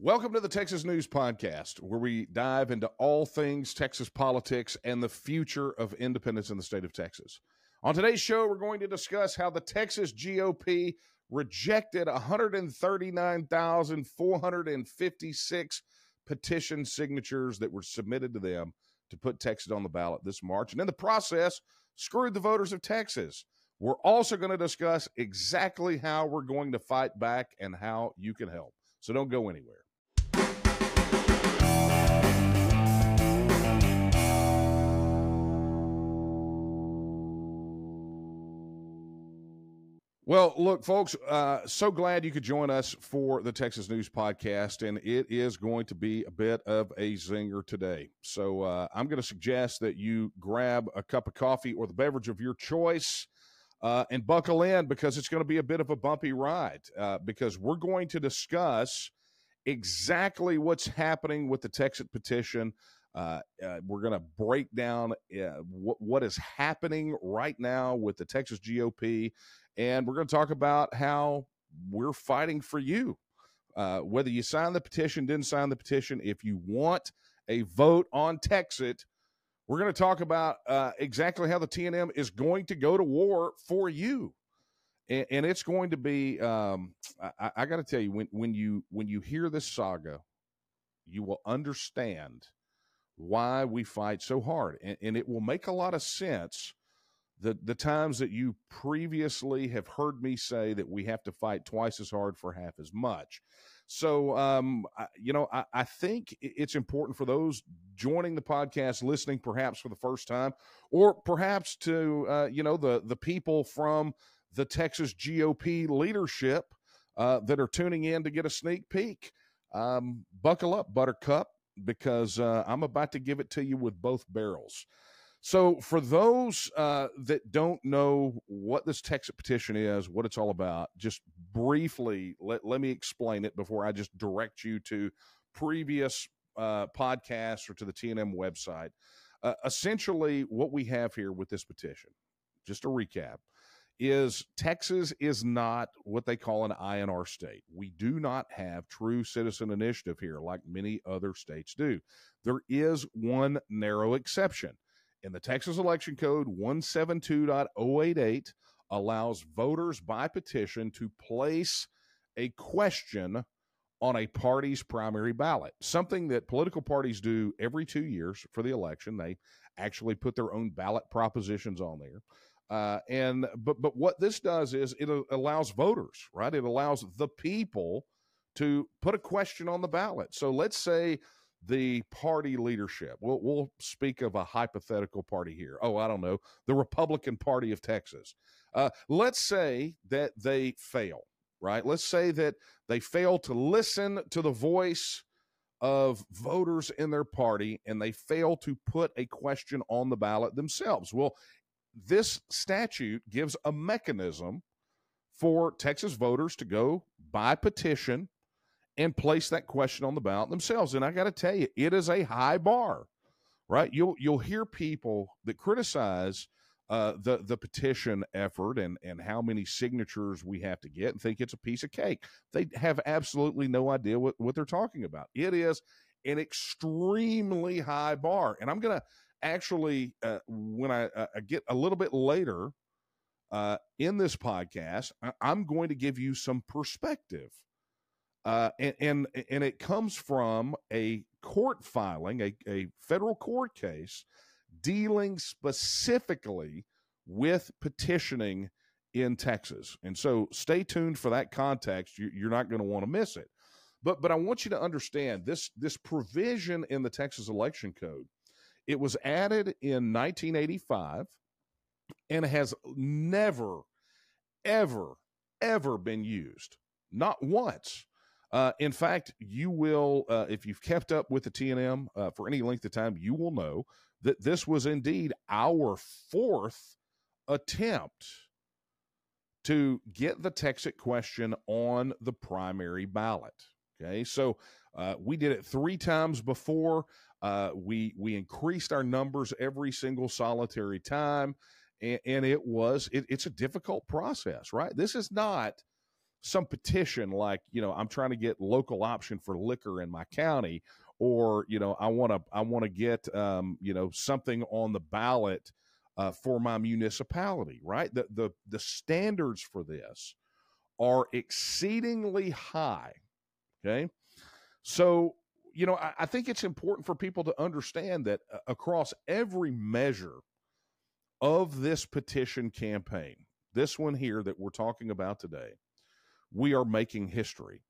Welcome to the Texas News Podcast, where we dive into all things Texas politics and the future of independence in the state of Texas. On today's show, we're going to discuss how the Texas GOP rejected 139,456 petition signatures that were submitted to them to put TEXIT on the ballot this March, and in the process, screwed the voters of Texas. We're also going to discuss exactly how we're going to fight back and how you can help. So don't go anywhere. Well, look, folks, uh, so glad you could join us for the Texas News Podcast, and it is going to be a bit of a zinger today. So uh, I'm going to suggest that you grab a cup of coffee or the beverage of your choice uh, and buckle in because it's going to be a bit of a bumpy ride uh, because we're going to discuss exactly what's happening with the TEXIT petition. Uh, uh, we're going to break down uh, what, what is happening right now with the Texas GOP and we're going to talk about how we're fighting for you. Uh, whether you sign the petition, didn't sign the petition, if you want a vote on TEXIT, we're going to talk about uh, exactly how the TNM is going to go to war for you. And, and it's going to be, um, I, I got to tell you, when, when you when you hear this saga, you will understand why we fight so hard, and, and it will make a lot of sense the the times that you previously have heard me say that we have to fight twice as hard for half as much. So, um, I, you know, I, I, think it's important for those joining the podcast, listening perhaps for the first time, or perhaps to uh, you know the the people from the Texas GOP leadership uh, that are tuning in to get a sneak peek. Um, buckle up, Buttercup, because uh, I'm about to give it to you with both barrels. So, for those uh, that don't know what this TEXIT petition is, what it's all about, just briefly let, let me explain it before I just direct you to previous uh, podcasts or to the TNM website. Uh, essentially, what we have here with this petition, just a recap, is Texas is not what they call an I&R state. We do not have true citizen initiative here like many other states do. There is one narrow exception in the Texas Election Code 172.088 allows voters by petition to place a question on a party's primary ballot, something that political parties do every two years for the election. They actually put their own ballot propositions on there. Uh, and but but what this does is it allows voters, right? It allows the people to put a question on the ballot. So let's say the party leadership. We'll, we'll speak of a hypothetical party here. Oh, I don't know, the Republican Party of Texas. Uh, let's say that they fail, right? Let's say that they fail to listen to the voice of voters in their party and they fail to put a question on the ballot themselves. Well, this statute gives a mechanism for Texas voters to go by petition and place that question on the ballot themselves. And I got to tell you, it is a high bar, right? You'll you'll hear people that criticize uh, the the petition effort and and how many signatures we have to get and think it's a piece of cake. They have absolutely no idea what what they're talking about. It is an extremely high bar, and I'm gonna actually uh, when I, uh, get a little bit later uh, in this podcast, I, I'm going to give you some perspective uh, and, and, and it comes from a court filing, a, a federal court case dealing specifically with petitioning in Texas. And so stay tuned for that context. You, are not going to want to miss it. But but I want you to understand this this provision in the Texas Election Code. It was added in 1985 and has never ever ever been used. Not once. Uh, in fact, you will, uh, if you've kept up with the TNM uh, for any length of time, you will know that this was indeed our fourth attempt to get the TEXIT question on the primary ballot. Okay, so uh, we did it three times before. Uh, we we increased our numbers every single solitary time, and, and it was it, it's a difficult process, right? This is not some petition like you know i'm trying to get local option for liquor in my county or you know i want to i want to get um, you know something on the ballot uh, for my municipality right the, the the standards for this are exceedingly high okay so you know I, I think it's important for people to understand that uh, across every measure of this petition campaign this one here that we're talking about today we are making history.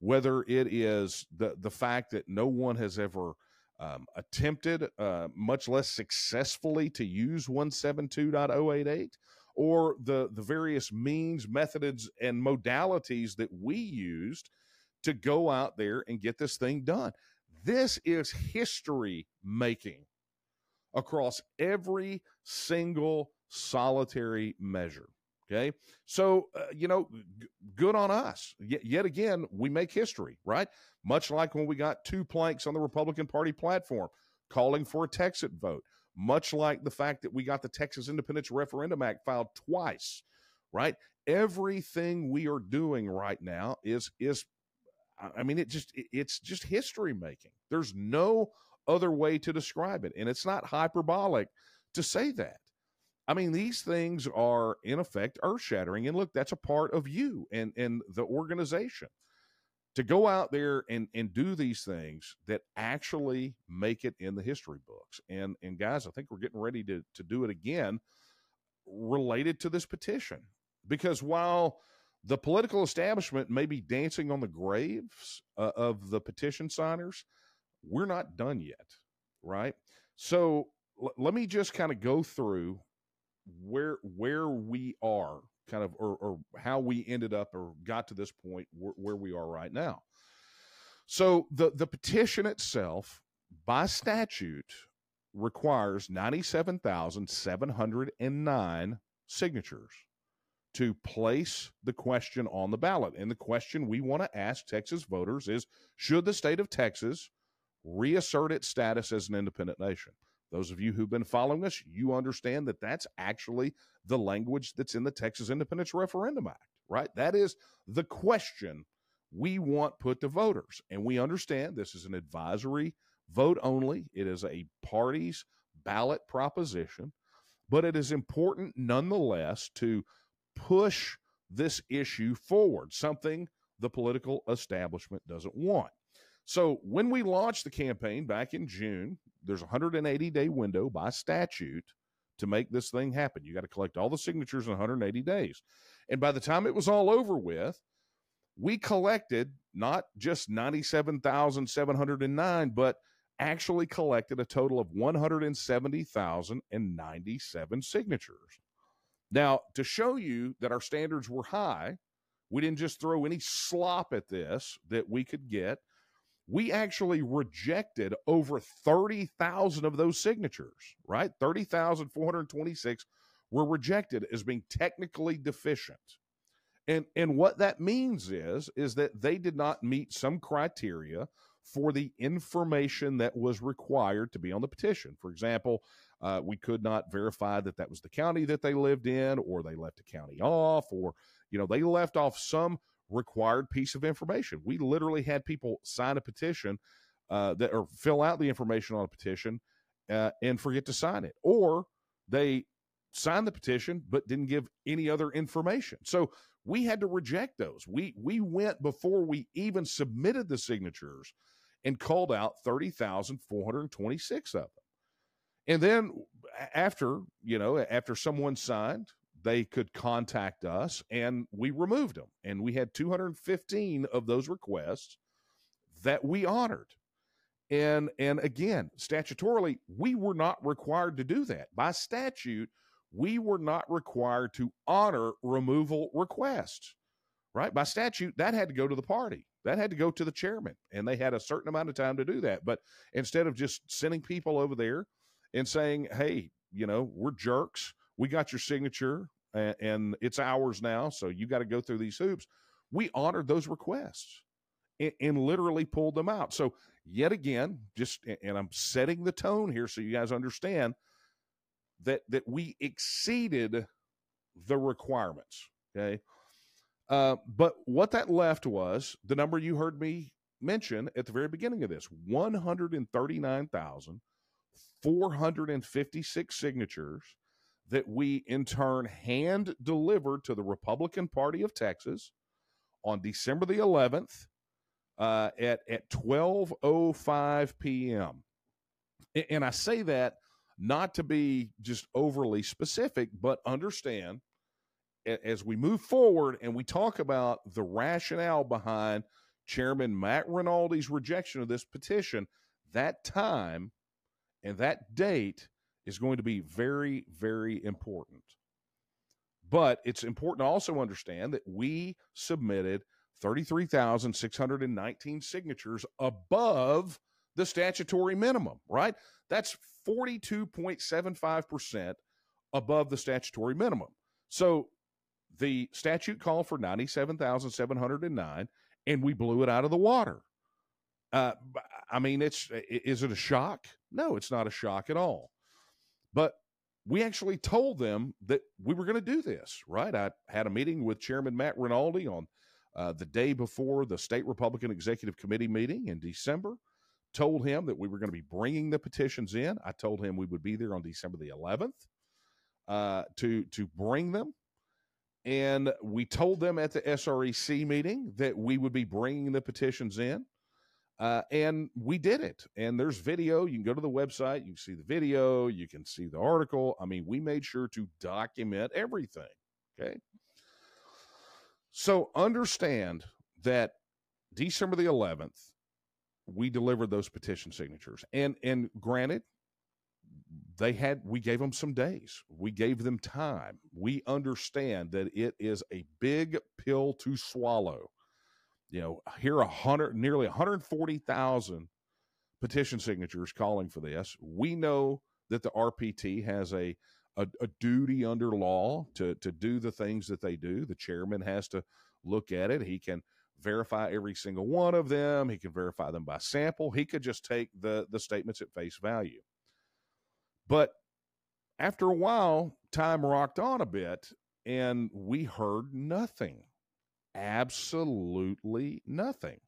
Whether it is the the fact that no one has ever um, attempted, uh, much less successfully, to use 172.088, or the the various means, methods, and modalities that we used to go out there and get this thing done. This is history making across every single solitary measure. Okay. So, uh, you know, g- good on us. Y- yet again, we make history, right? Much like when we got two planks on the Republican Party platform calling for a TEXIT vote, much like the fact that we got the Texas Independence Referendum Act filed twice, right? Everything we are doing right now is, is, I mean, it just, it's just history making. There's no other way to describe it. And it's not hyperbolic to say that. I mean, these things are in effect earth shattering. And look, that's a part of you and, and the organization. To go out there and, and do these things that actually make it in the history books. And and guys, I think we're getting ready to, to do it again related to this petition. Because while the political establishment may be dancing on the graves uh, of the petition signers, we're not done yet, right? So l- let me just kind of go through where where we are kind of or, or how we ended up or got to this point where, where we are right now. So the the petition itself by statute requires 97,709 signatures to place the question on the ballot. And the question we want to ask Texas voters is should the state of Texas reassert its status as an independent nation? Those of you who've been following us, you understand that that's actually the language that's in the Texas Independence Referendum Act, right? That is the question we want put to voters. And we understand this is an advisory vote only, it is a party's ballot proposition, but it is important nonetheless to push this issue forward, something the political establishment doesn't want. So when we launched the campaign back in June, there's a 180 day window by statute to make this thing happen. You got to collect all the signatures in 180 days. And by the time it was all over with, we collected not just 97,709, but actually collected a total of 170,097 signatures. Now, to show you that our standards were high, we didn't just throw any slop at this that we could get we actually rejected over 30,000 of those signatures, right? 30,426 were rejected as being technically deficient. And and what that means is is that they did not meet some criteria for the information that was required to be on the petition. For example, uh, we could not verify that that was the county that they lived in, or they left a county off, or you know they left off some required piece of information. We literally had people sign a petition uh, that or fill out the information on a petition uh, and forget to sign it, or they signed the petition but didn't give any other information. So we had to reject those. We we went before we even submitted the signatures and called out 30,426 of them. And then after, you know, after someone signed, they could contact us and we removed them. And we had 215 of those requests that we honored. And and again, statutorily, we were not required to do that. By statute, we were not required to honor removal requests. Right? By statute, that had to go to the party. That had to go to the chairman. And they had a certain amount of time to do that. But instead of just sending people over there and saying, hey, you know, we're jerks. We got your signature and, and it's ours now. So you got to go through these hoops. We honored those requests and, and literally pulled them out. So yet again, just and I'm setting the tone here so you guys understand that that we exceeded the requirements. Okay. Uh, but what that left was the number you heard me mention at the very beginning of this 139,456 signatures that we in turn hand delivered to the Republican Party of Texas on December the 11th uh, at at 12:05 p.m. And I say that not to be just overly specific, but understand as we move forward and we talk about the rationale behind Chairman Matt Rinaldi's rejection of this petition, that time and that date is going to be very, very important. But it's important to also understand that we submitted 33,619 signatures above the statutory minimum, right? That's 42.75% above the statutory minimum. So the statute called for 97,709 and we blew it out of the water. Uh, I mean, it's is it a shock? No, it's not a shock at all. But we actually told them that we were going to do this, right? I had a meeting with Chairman Matt Rinaldi on uh, the day before the state Republican Executive Committee meeting in December. Told him that we were going to be bringing the petitions in. I told him we would be there on December the 11th uh, to to bring them, and we told them at the SREC meeting that we would be bringing the petitions in. Uh, and we did it. And there's video. You can go to the website. You can see the video. You can see the article. I mean, we made sure to document everything. Okay. So understand that December the 11th, we delivered those petition signatures. And and granted, they had we gave them some days. We gave them time. We understand that it is a big pill to swallow. You know, here a hundred nearly 140,000 petition signatures calling for this. We know that the RPT has a a, a, duty under law to to do the things that they do. The chairman has to look at it. He can verify every single one of them. He can verify them by sample. He could just take the the statements at face value. But after a while, time rocked on a bit, and we heard nothing. Absolutely nothing.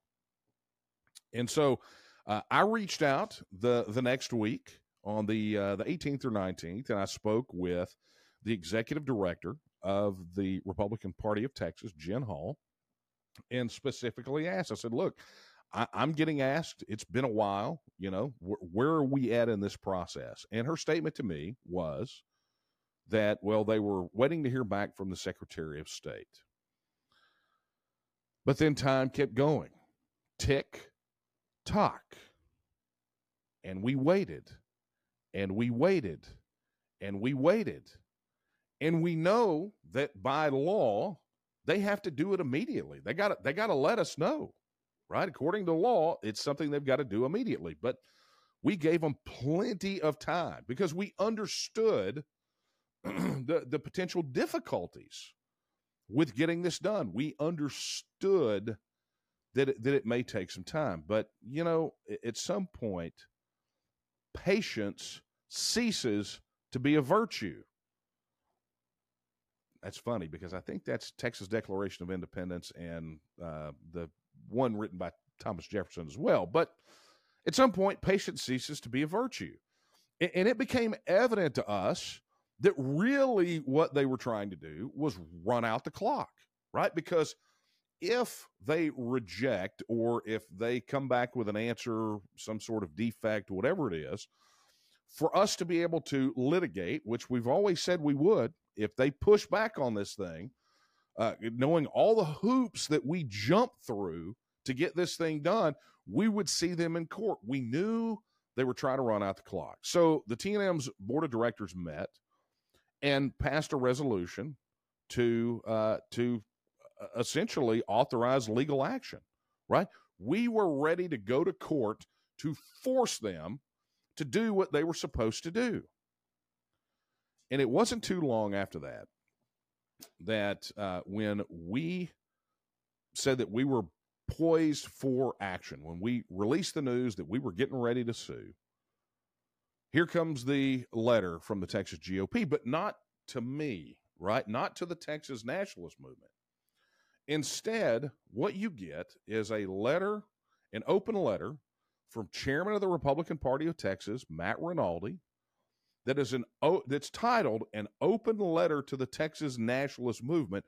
And so uh, I reached out the the next week on the uh, the 18th or 19th, and I spoke with the executive director of the Republican Party of Texas, Jen Hall, and specifically asked. I said, "Look, I, am getting asked. It's been a while. You know, wh- where are we at in this process?" And her statement to me was that, well, they were waiting to hear back from the Secretary of State. But then time kept going, tick, tock, and we waited and we waited and we waited. And we know that by law, they have to do it immediately. They got they got to let us know, right? According to law, it's something they've got to do immediately. But we gave them plenty of time because we understood the, the potential difficulties with getting this done. We understood that it, that it may take some time, but you know, at some point, patience ceases to be a virtue. That's funny because I think that's Texas Declaration of Independence and uh, the one written by Thomas Jefferson as well. But at some point, patience ceases to be a virtue. And it became evident to us that really what they were trying to do was run out the clock, right? Because if they reject or if they come back with an answer, some sort of defect, whatever it is, for us to be able to litigate, which we've always said we would, if they push back on this thing, uh, knowing all the hoops that we jump through to get this thing done, we would see them in court. We knew they were trying to run out the clock. So the TNM's board of directors met and passed a resolution to uh, to uh, essentially authorize legal action. Right? We were ready to go to court to force them to do what they were supposed to do. And it wasn't too long after that that uh, when we said that we were poised for action, when we released the news that we were getting ready to sue, here comes the letter from the Texas GOP, but not to me, right? Not to the Texas nationalist movement. instead, what you get is a letter, an open letter from Chairman of the Republican Party of Texas, Matt Rinaldi, that is an that's titled "An Open Letter to the Texas Nationalist Movement,"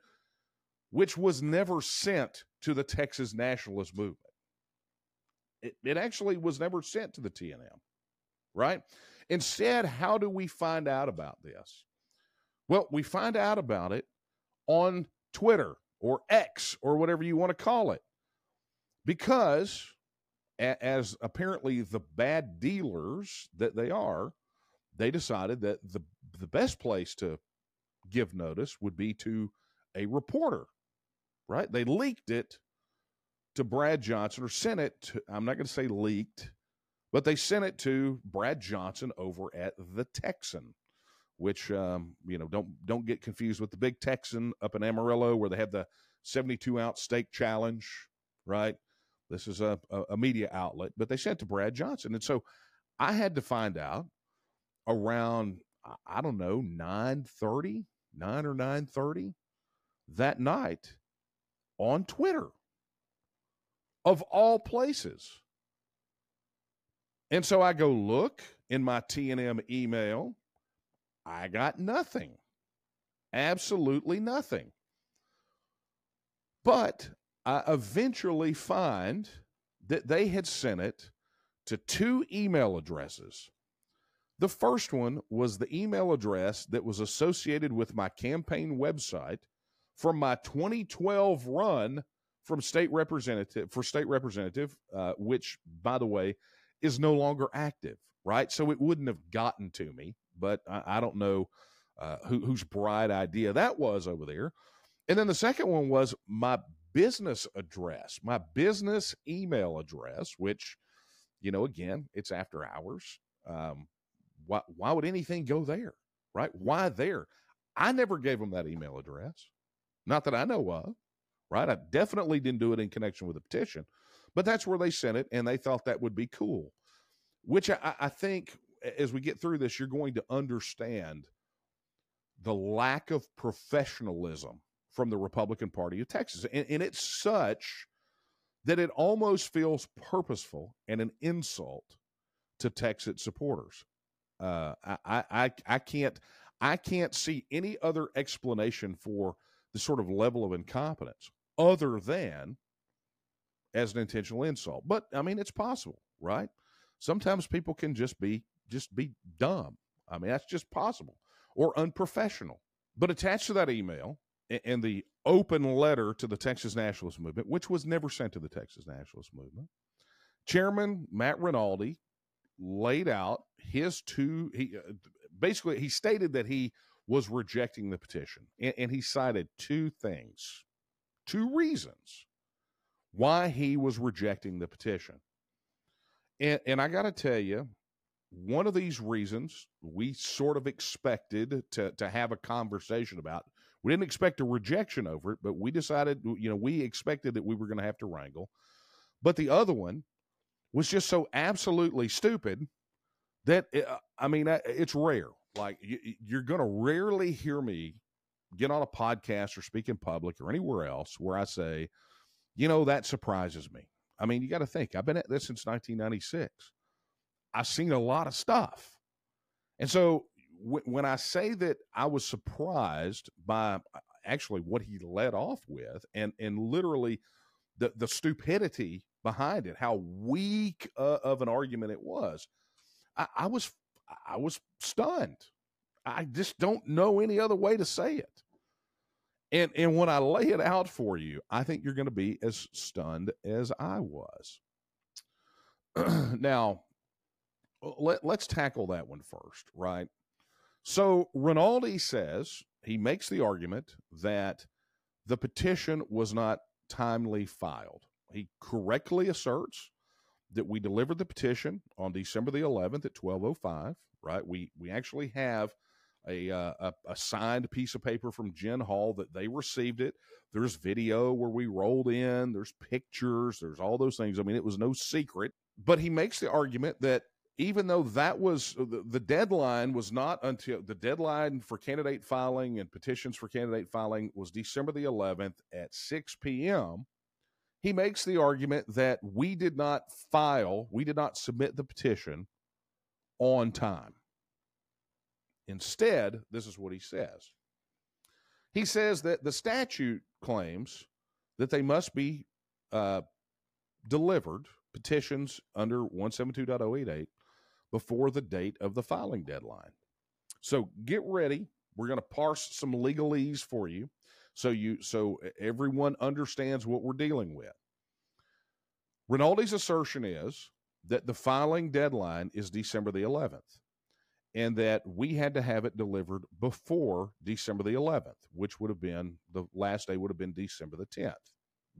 which was never sent to the Texas Nationalist Movement. It, it actually was never sent to the TNM, right? Instead, how do we find out about this? Well, we find out about it on Twitter or X or whatever you want to call it. Because, as apparently the bad dealers that they are, they decided that the, the best place to give notice would be to a reporter, right? They leaked it to Brad Johnson or sent it to, I'm not going to say leaked, but they sent it to Brad Johnson over at the Texan which um, you know don't don't get confused with the big Texan up in Amarillo where they have the 72 ounce steak challenge, right? This is a, a, media outlet, but they sent to Brad Johnson, and so I had to find out around I don't know 9:30, 9 or 9:30 that night on Twitter of all places. And so I go look in my TNM email I got nothing. Absolutely nothing. But I eventually find that they had sent it to two email addresses. The first one was the email address that was associated with my campaign website from my 2012 run from state representative for state representative, uh, which, by the way, is no longer active, right? So it wouldn't have gotten to me but I, I don't know uh, who, whose bright idea that was over there. And then the second one was my business address, my business email address, which, you know, again, it's after hours. Um, why, why would anything go there? Right? Why there? I never gave them that email address. Not that I know of. Right? I definitely didn't do it in connection with the petition, but that's where they sent it, and they thought that would be cool. Which I, I think as we get through this, you're going to understand the lack of professionalism from the Republican Party of Texas. And, and, it's such that it almost feels purposeful and an insult to TEXIT supporters. Uh, I, I, I can't I can't see any other explanation for the sort of level of incompetence other than as an intentional insult. But I mean, it's possible, right? Sometimes people can just be just be dumb. I mean, that's just possible or unprofessional. But attached to that email and the open letter to the Texas Nationalist Movement, which was never sent to the Texas Nationalist Movement, Chairman Matt Rinaldi laid out his two. He uh, basically he stated that he was rejecting the petition, and, and he cited two things, two reasons why he was rejecting the petition. And, and I got to tell you, one of these reasons we sort of expected to to have a conversation about. We didn't expect a rejection over it, but we decided, you know, we expected that we were going to have to wrangle. But the other one was just so absolutely stupid that it, uh, I mean, it's rare. Like you're going to rarely hear me get on a podcast or speak in public or anywhere else where I say, you know, that surprises me. I mean, you got to think I've been at this since 1996. I've seen a lot of stuff. And so w- when I say that I was surprised by uh, actually what he led off with and and literally the the stupidity behind it, how weak uh, of an argument it was, I, I was I was stunned. I just don't know any other way to say it. And and when I lay it out for you, I think you're going to be as stunned as I was. now, let, let's tackle that one first, right? So Rinaldi says he makes the argument that the petition was not timely filed. He correctly asserts that we delivered the petition on December the 11th at 12:05. Right? We we actually have a, uh, a, signed piece of paper from Jen Hall that they received it. There's video where we rolled in. There's pictures. There's all those things. I mean, it was no secret. But he makes the argument that even though that was uh, the, the deadline was not until the deadline for candidate filing and petitions for candidate filing was December the 11th at 6 p.m. He makes the argument that we did not file, we did not submit the petition on time. Instead, this is what he says. He says that the statute claims that they must be uh, delivered petitions under 172.088 before the date of the filing deadline. So get ready. We're going to parse some legalese for you so you so everyone understands what we're dealing with. Rinaldi's assertion is that the filing deadline is December the 11th and that we had to have it delivered before December the 11th, which would have been the last day would have been December the 10th.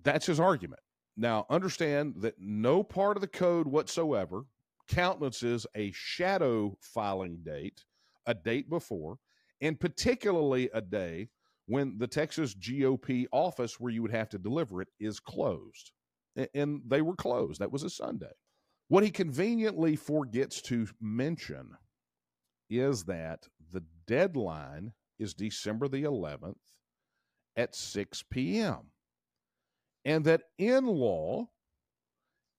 That's his argument. Now, understand that no part of the code whatsoever countenances a shadow filing date, a date before, and particularly a day when the Texas GOP office where you would have to deliver it is closed. And they were closed. That was a Sunday. What he conveniently forgets to mention is that the deadline is December the 11th at 6 p.m. And that in law,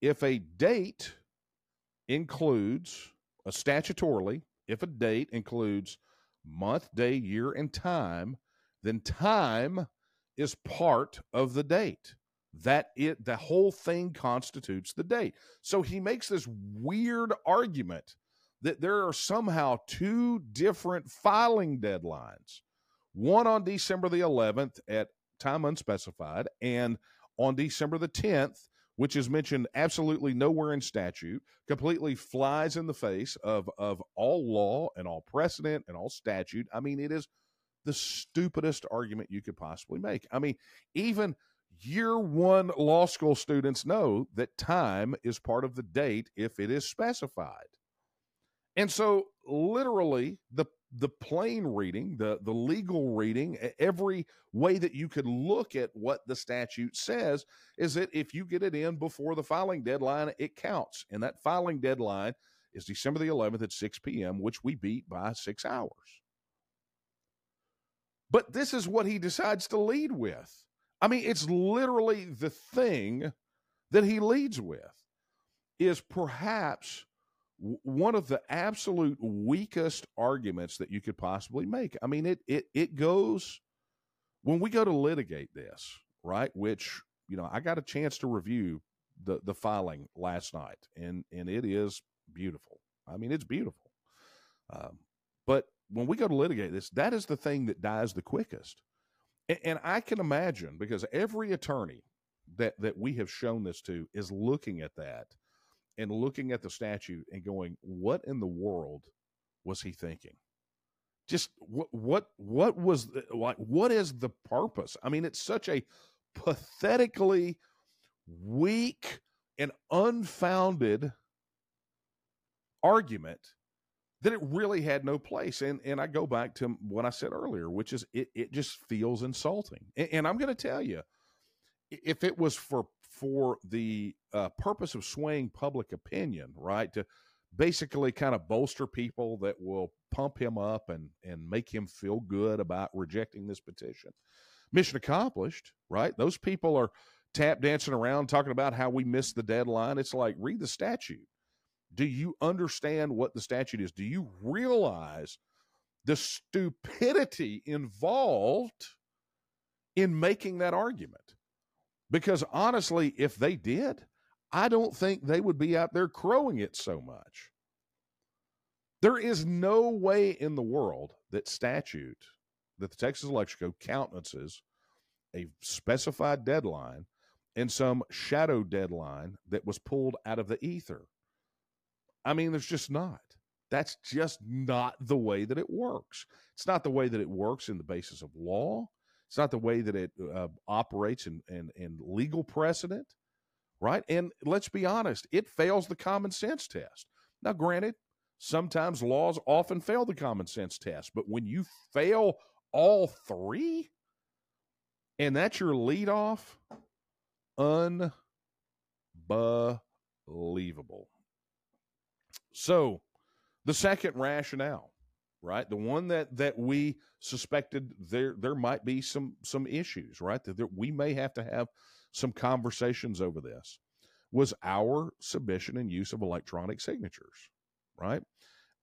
if a date includes a statutorily, if a date includes month, day, year, and time, then time is part of the date. That it the whole thing constitutes the date. So he makes this weird argument that there are somehow two different filing deadlines. One on December the 11th at time unspecified and on December the 10th which is mentioned absolutely nowhere in statute, completely flies in the face of, of all law and all precedent and all statute. I mean, it is the stupidest argument you could possibly make. I mean, even year one law school students know that time is part of the date if it is specified. And so, literally, the the plain reading, the the legal reading, every way that you could look at what the statute says is that if you get it in before the filing deadline, it counts. And that filing deadline is December the 11th at 6 p.m., which we beat by six hours. But this is what he decides to lead with. I mean, it's literally the thing that he leads with is perhaps one of the absolute weakest arguments that you could possibly make. I mean, it it it goes when we go to litigate this, right? Which you know, I got a chance to review the the filing last night, and and it is beautiful. I mean, it's beautiful. Um, but when we go to litigate this, that is the thing that dies the quickest. And, and I can imagine because every attorney that that we have shown this to is looking at that and looking at the statute and going, what in the world was he thinking? Just what what what was like what is the purpose? I mean, it's such a pathetically weak and unfounded argument that it really had no place. And and I go back to what I said earlier, which is it it just feels insulting. And, and I'm going to tell you, if it was for for the uh, purpose of swaying public opinion, right? To basically kind of bolster people that will pump him up and and make him feel good about rejecting this petition. Mission accomplished, right? Those people are tap dancing around talking about how we missed the deadline. It's like read the statute. Do you understand what the statute is? Do you realize the stupidity involved in making that argument? Because honestly, if they did, I don't think they would be out there crowing it so much. There is no way in the world that statute, that the Texas Election countenances a specified deadline and some shadow deadline that was pulled out of the ether. I mean, there's just not. That's just not the way that it works. It's not the way that it works in the basis of law. It's not the way that it uh, operates in legal precedent, right? And let's be honest, it fails the common sense test. Now, granted, sometimes laws often fail the common sense test, but when you fail all three, and that's your lead off, unbelievable. So, the second rationale, right? The one that that we suspected there there might be some some issues, right? That we may have to have some conversations over this was our submission and use of electronic signatures, right?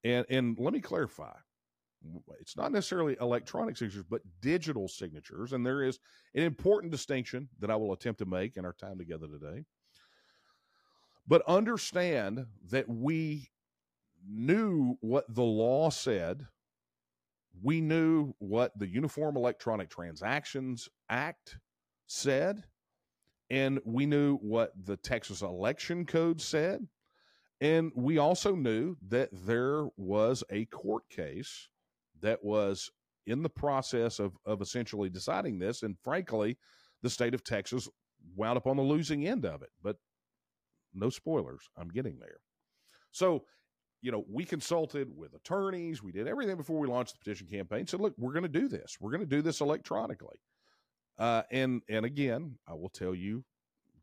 And and let me clarify. It's not necessarily electronic signatures, but digital signatures. And there is an important distinction that I will attempt to make in our time together today. But understand that we knew what the law said. We knew what the Uniform Electronic Transactions Act said. And we knew what the Texas Election Code said. And we also knew that there was a court case that was in the process of, of essentially deciding this. And frankly, the state of Texas wound up on the losing end of it. But no spoilers, I'm getting there. So, you know, we consulted with attorneys, we did everything before we launched the petition campaign. Said, look, we're going to do this. We're going to do this electronically. Uh, and and again, I will tell you,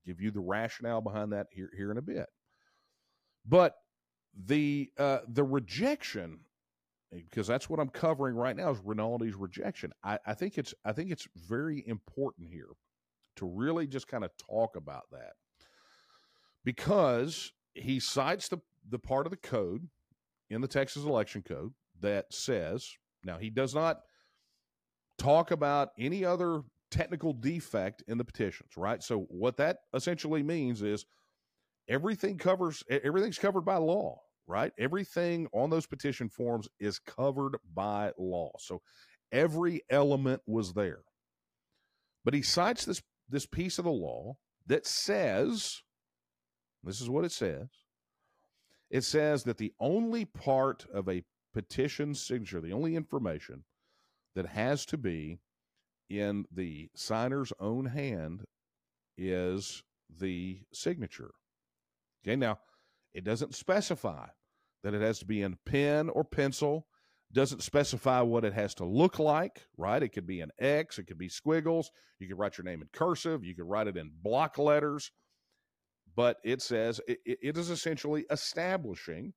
give you the rationale behind that here here in a bit. But the uh, the rejection, because that's what I'm covering right now, is Rinaldi's rejection. I, I think it's I think it's very important here to really just kind of talk about that because he cites the the part of the code in the Texas election code that says now he does not talk about any other technical defect in the petitions, right? So what that essentially means is everything covers everything's covered by law, right? Everything on those petition forms is covered by law. So every element was there. But he cites this this piece of the law that says this is what it says. It says that the only part of a petition signature, the only information that has to be in the signer's own hand is the signature. Okay, now it doesn't specify that it has to be in pen or pencil, doesn't specify what it has to look like, right? It could be an X, it could be squiggles, you could write your name in cursive, you could write it in block letters, but it says it, it is essentially establishing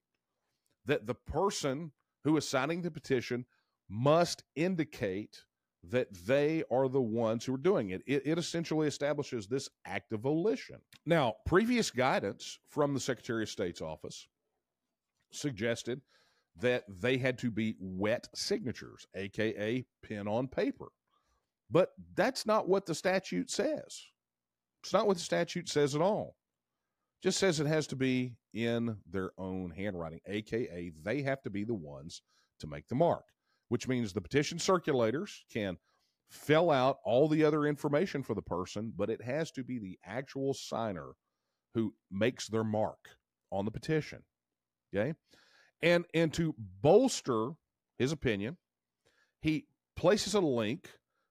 that the person who is signing the petition must indicate that they are the ones who are doing it. it. It essentially establishes this act of volition. Now, previous guidance from the Secretary of State's office suggested that they had to be wet signatures, aka pen on paper. But that's not what the statute says. It's not what the statute says at all. Just says it has to be in their own handwriting, aka they have to be the ones to make the mark which means the petition circulators can fill out all the other information for the person, but it has to be the actual signer who makes their mark on the petition. Okay? And and to bolster his opinion, he places a link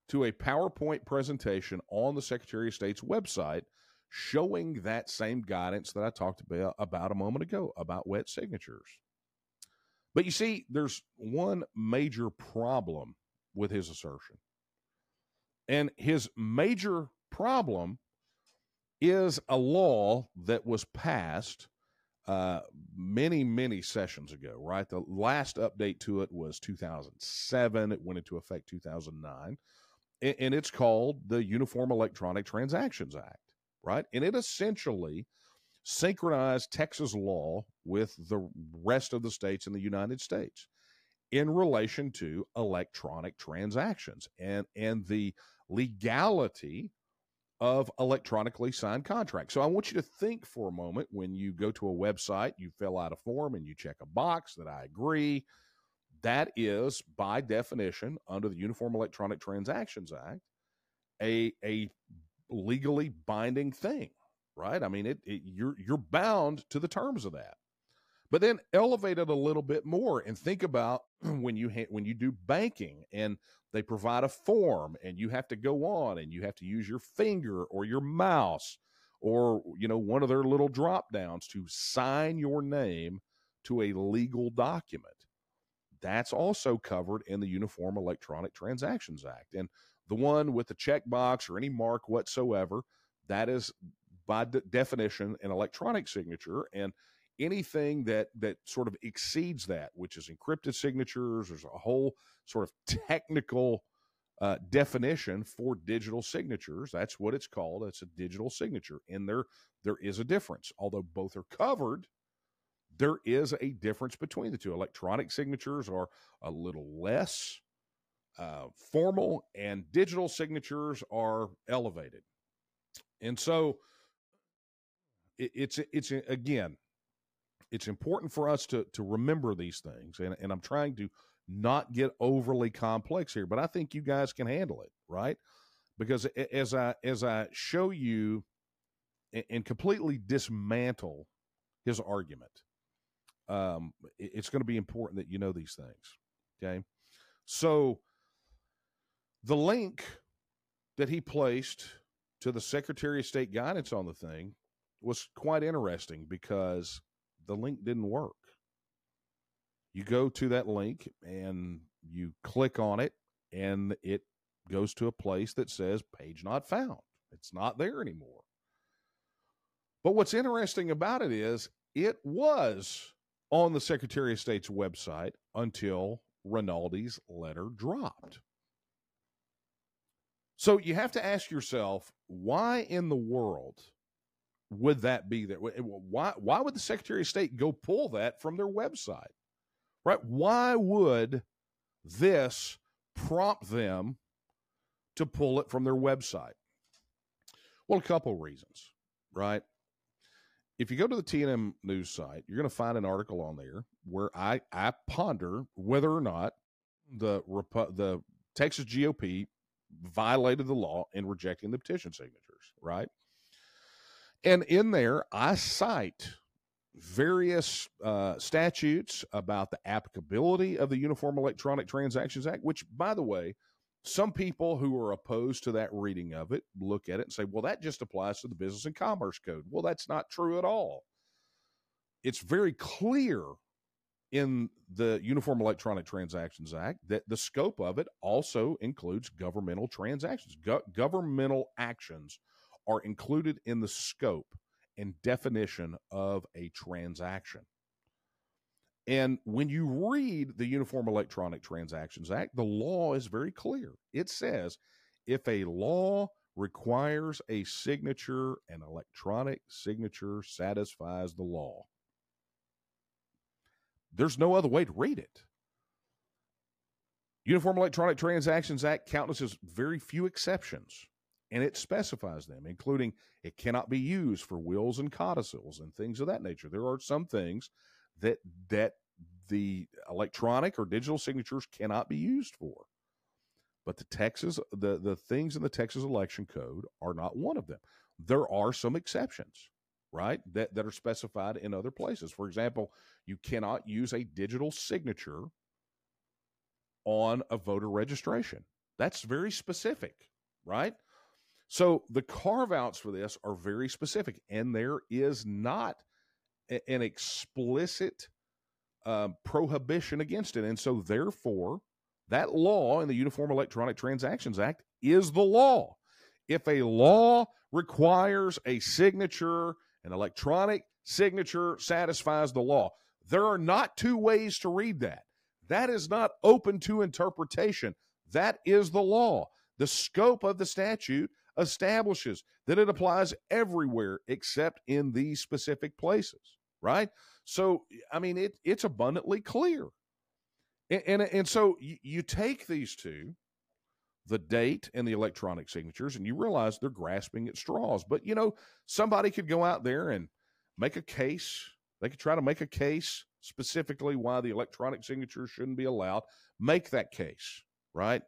to a PowerPoint presentation on the Secretary of State's website showing that same guidance that I talked about, about a moment ago about wet signatures. But you see, there's one major problem with his assertion. And his major problem is a law that was passed uh, many, many sessions ago, right? The last update to it was 2007. It went into effect 2009. And, and it's called the Uniform Electronic Transactions Act, right? And it essentially synchronized Texas law with the rest of the states in the United States in relation to electronic transactions and and the legality of electronically signed contracts. So I want you to think for a moment when you go to a website, you fill out a form and you check a box that I agree. That is by definition under the Uniform Electronic Transactions Act a a legally binding thing right? I mean, it, it, you're you're bound to the terms of that. But then elevate it a little bit more and think about when you ha- when you do banking and they provide a form and you have to go on and you have to use your finger or your mouse or you know one of their little drop downs to sign your name to a legal document. That's also covered in the Uniform Electronic Transactions Act. And the one with the checkbox or any mark whatsoever, that is by de- definition an electronic signature and anything that that sort of exceeds that, which is encrypted signatures, there's a whole sort of technical uh, definition for digital signatures. That's what it's called. It's a digital signature, and there there is a difference. Although both are covered, there is a difference between the two. Electronic signatures are a little less uh, formal, and digital signatures are elevated. And so, it, it's it's again, it's important for us to to remember these things, and and I'm trying to not get overly complex here, but I think you guys can handle it, right? Because as I as I show you and completely dismantle his argument, um, it's going to be important that you know these things. Okay, so the link that he placed to the Secretary of State guidance on the thing was quite interesting because the link didn't work you go to that link and you click on it and it goes to a place that says page not found. It's not there anymore. But what's interesting about it is it was on the Secretary of State's website until Rinaldi's letter dropped. So you have to ask yourself, why in the world would that be there? Why why would the Secretary of State go pull that from their website? right? Why would this prompt them to pull it from their website? Well, a couple of reasons, right? If you go to the TNM news site, you're going to find an article on there where I, I ponder whether or not the the Texas GOP violated the law in rejecting the petition signatures, right? And in there, I cite various uh, statutes about the applicability of the Uniform Electronic Transactions Act, which, by the way, some people who are opposed to that reading of it look at it and say, well, that just applies to the Business and Commerce Code. Well, that's not true at all. It's very clear in the Uniform Electronic Transactions Act that the scope of it also includes governmental transactions. Go- governmental actions are included in the scope and definition of a transaction. And when you read the Uniform Electronic Transactions Act, the law is very clear. It says if a law requires a signature, an electronic signature satisfies the law. There's no other way to read it. Uniform Electronic Transactions Act countenances very few exceptions and it specifies them, including it cannot be used for wills and codicils and things of that nature. There are some things that that the electronic or digital signatures cannot be used for. But the Texas the the things in the Texas election code are not one of them. There are some exceptions, right? That that are specified in other places. For example, you cannot use a digital signature on a voter registration. That's very specific, right? So the carve outs for this are very specific, and there is not a, an explicit uh, prohibition against it. And so, therefore, that law in the Uniform Electronic Transactions Act is the law. If a law requires a signature, an electronic signature satisfies the law. There are not two ways to read that. That is not open to interpretation. That is the law. The scope of the statute establishes that it applies everywhere except in these specific places, right? So, I mean, it, it's abundantly clear. And, and, and so you, you take these two, the date and the electronic signatures, and you realize they're grasping at straws. But, you know, somebody could go out there and make a case. They could try to make a case specifically why the electronic signature shouldn't be allowed. Make that case, right?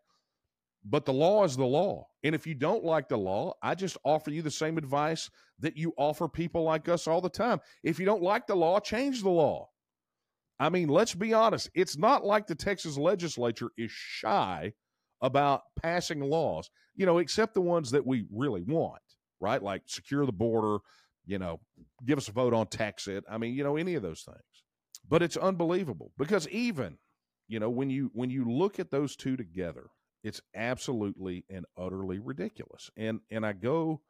But the law is the law. And if you don't like the law, I just offer you the same advice that you offer people like us all the time. If you don't like the law, change the law. I mean, let's be honest. It's not like the Texas legislature is shy about passing laws, you know, except the ones that we really want, right? Like secure the border, you know, give us a vote on Texit. I mean, you know, any of those things. But it's unbelievable because even, you know, when you when you look at those two together, it's absolutely and utterly ridiculous. And and I go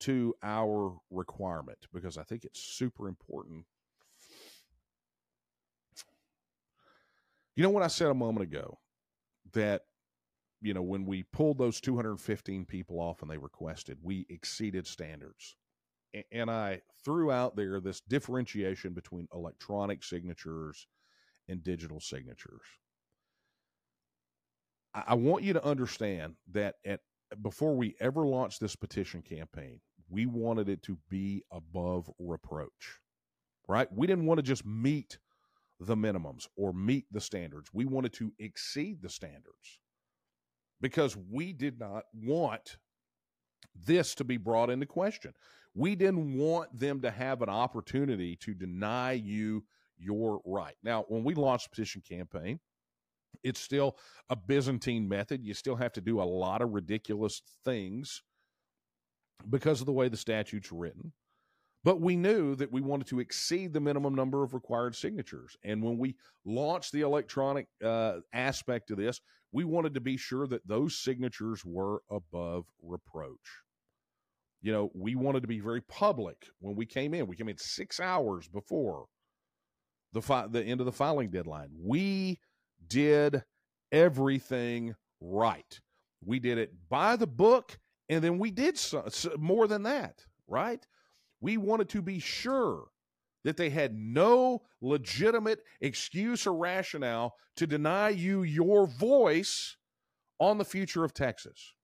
to our requirement because I think it's super important. You know what I said a moment ago that you know when we pulled those 215 people off and they requested, we exceeded standards. And I threw out there this differentiation between electronic signatures and digital signatures. I want you to understand that at before we ever launched this petition campaign, we wanted it to be above reproach. Right? We didn't want to just meet the minimums or meet the standards. We wanted to exceed the standards because we did not want this to be brought into question. We didn't want them to have an opportunity to deny you your right. Now, when we launched petition campaign, it's still a Byzantine method. You still have to do a lot of ridiculous things because of the way the statute's written. But we knew that we wanted to exceed the minimum number of required signatures. And when we launched the electronic uh, aspect of this, we wanted to be sure that those signatures were above reproach. You know, we wanted to be very public when we came in. We came in six hours before the fi- the end of the filing deadline. We did everything right. We did it by the book, and then we did so, so more than that, right? We wanted to be sure that they had no legitimate excuse or rationale to deny you your voice on the future of Texas.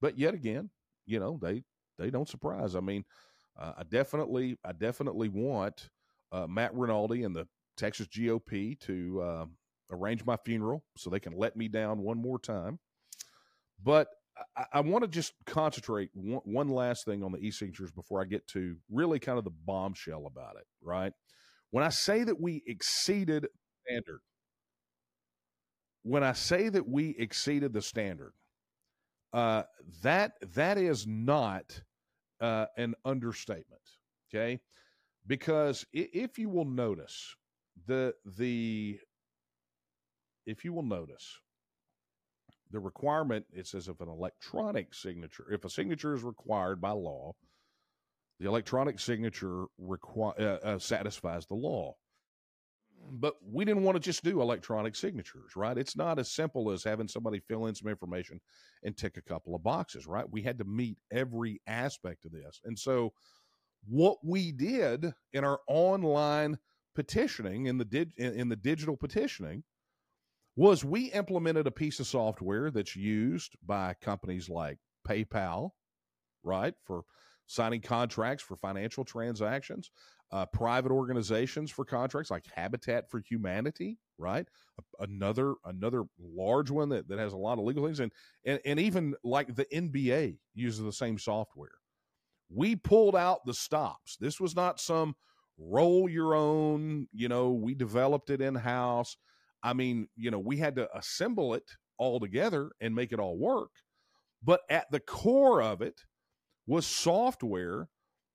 But yet again, you know, they they don't surprise. I mean, uh, I definitely I definitely want uh, Matt Rinaldi and the Texas GOP to uh, arrange my funeral so they can let me down one more time. But I, I want to just concentrate one, one last thing on the e-signatures before I get to really kind of the bombshell about it, right? When I say that we exceeded standard, when I say that we exceeded the standard, uh, that that is not uh, an understatement, okay? Because if you will notice, the the if you will notice, the requirement it says if an electronic signature, if a signature is required by law, the electronic signature require uh, uh, satisfies the law. But we didn't want to just do electronic signatures, right? It's not as simple as having somebody fill in some information and tick a couple of boxes, right? We had to meet every aspect of this. And so what we did in our online petitioning in the in the digital petitioning was we implemented a piece of software that's used by companies like PayPal, right, for signing contracts for financial transactions, uh, private organizations for contracts like Habitat for Humanity, right? Another another large one that, that has a lot of legal things, and, and and even like the NBA uses the same software. We pulled out the stops. This was not some roll your own, you know, we developed it in house I mean, you know, we had to assemble it all together and make it all work. But at the core of it was software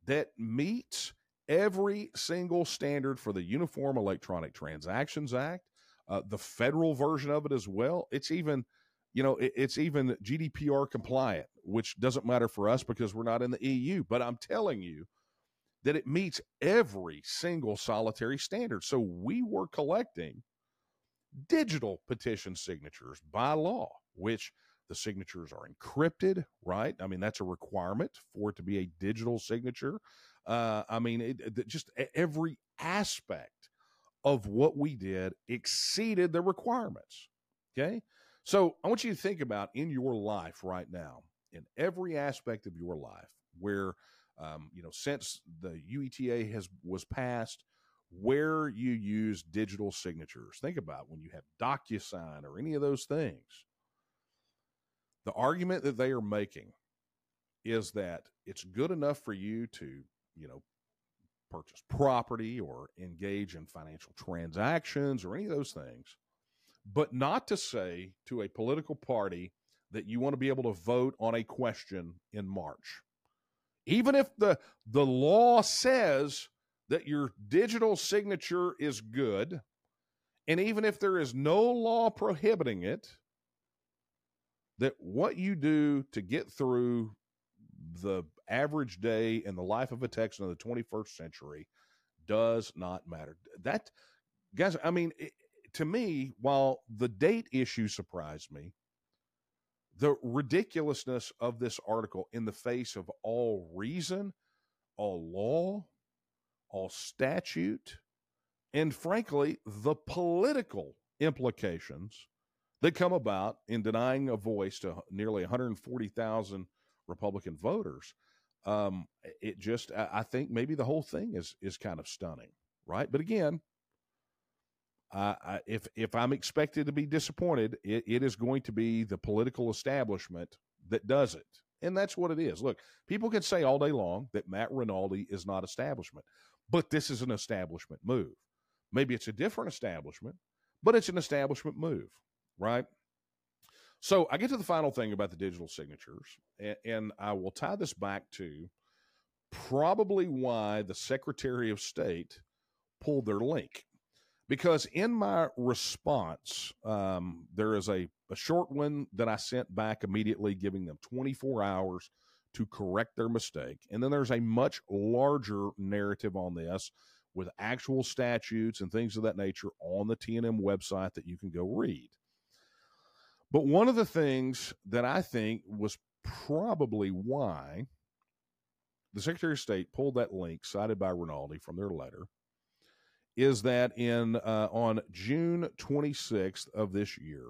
that meets every single standard for the Uniform Electronic Transactions Act, uh, the federal version of it as well. It's even, you know, it, it's even GDPR compliant, which doesn't matter for us because we're not in the EU. But I'm telling you that it meets every single solitary standard. So we were collecting digital petition signatures by law, which the signatures are encrypted, right? I mean, that's a requirement for it to be a digital signature. Uh, I mean, it, it, just every aspect of what we did exceeded the requirements. Okay. So I want you to think about in your life right now, in every aspect of your life, where, um, you know, since the UETA has was passed, where you use digital signatures. Think about when you have DocuSign or any of those things. The argument that they are making is that it's good enough for you to, you know, purchase property or engage in financial transactions or any of those things, but not to say to a political party that you want to be able to vote on a question in March. Even if the the law says that your digital signature is good, and even if there is no law prohibiting it, that what you do to get through the average day in the life of a Texan of the 21st century does not matter. That, guys, I mean, it, to me, while the date issue surprised me, the ridiculousness of this article in the face of all reason, all law, all statute, and frankly, the political implications that come about in denying a voice to nearly 140,000 Republican voters. Um, it just, I think maybe the whole thing is is kind of stunning, right? But again, I, if if I'm expected to be disappointed, it, it is going to be the political establishment that does it, and that's what it is. Look, people can say all day long that Matt Rinaldi is not establishment, but this is an establishment move. Maybe it's a different establishment, but it's an establishment move, right? So I get to the final thing about the digital signatures, and, and I will tie this back to probably why the Secretary of State pulled their link because in my response, um, there is a, a short one that I sent back immediately, giving them 24 hours to correct their mistake. And then there's a much larger narrative on this with actual statutes and things of that nature on the TNM website that you can go read. But one of the things that I think was probably why the Secretary of State pulled that link cited by Rinaldi from their letter is that in uh, on June 26th of this year,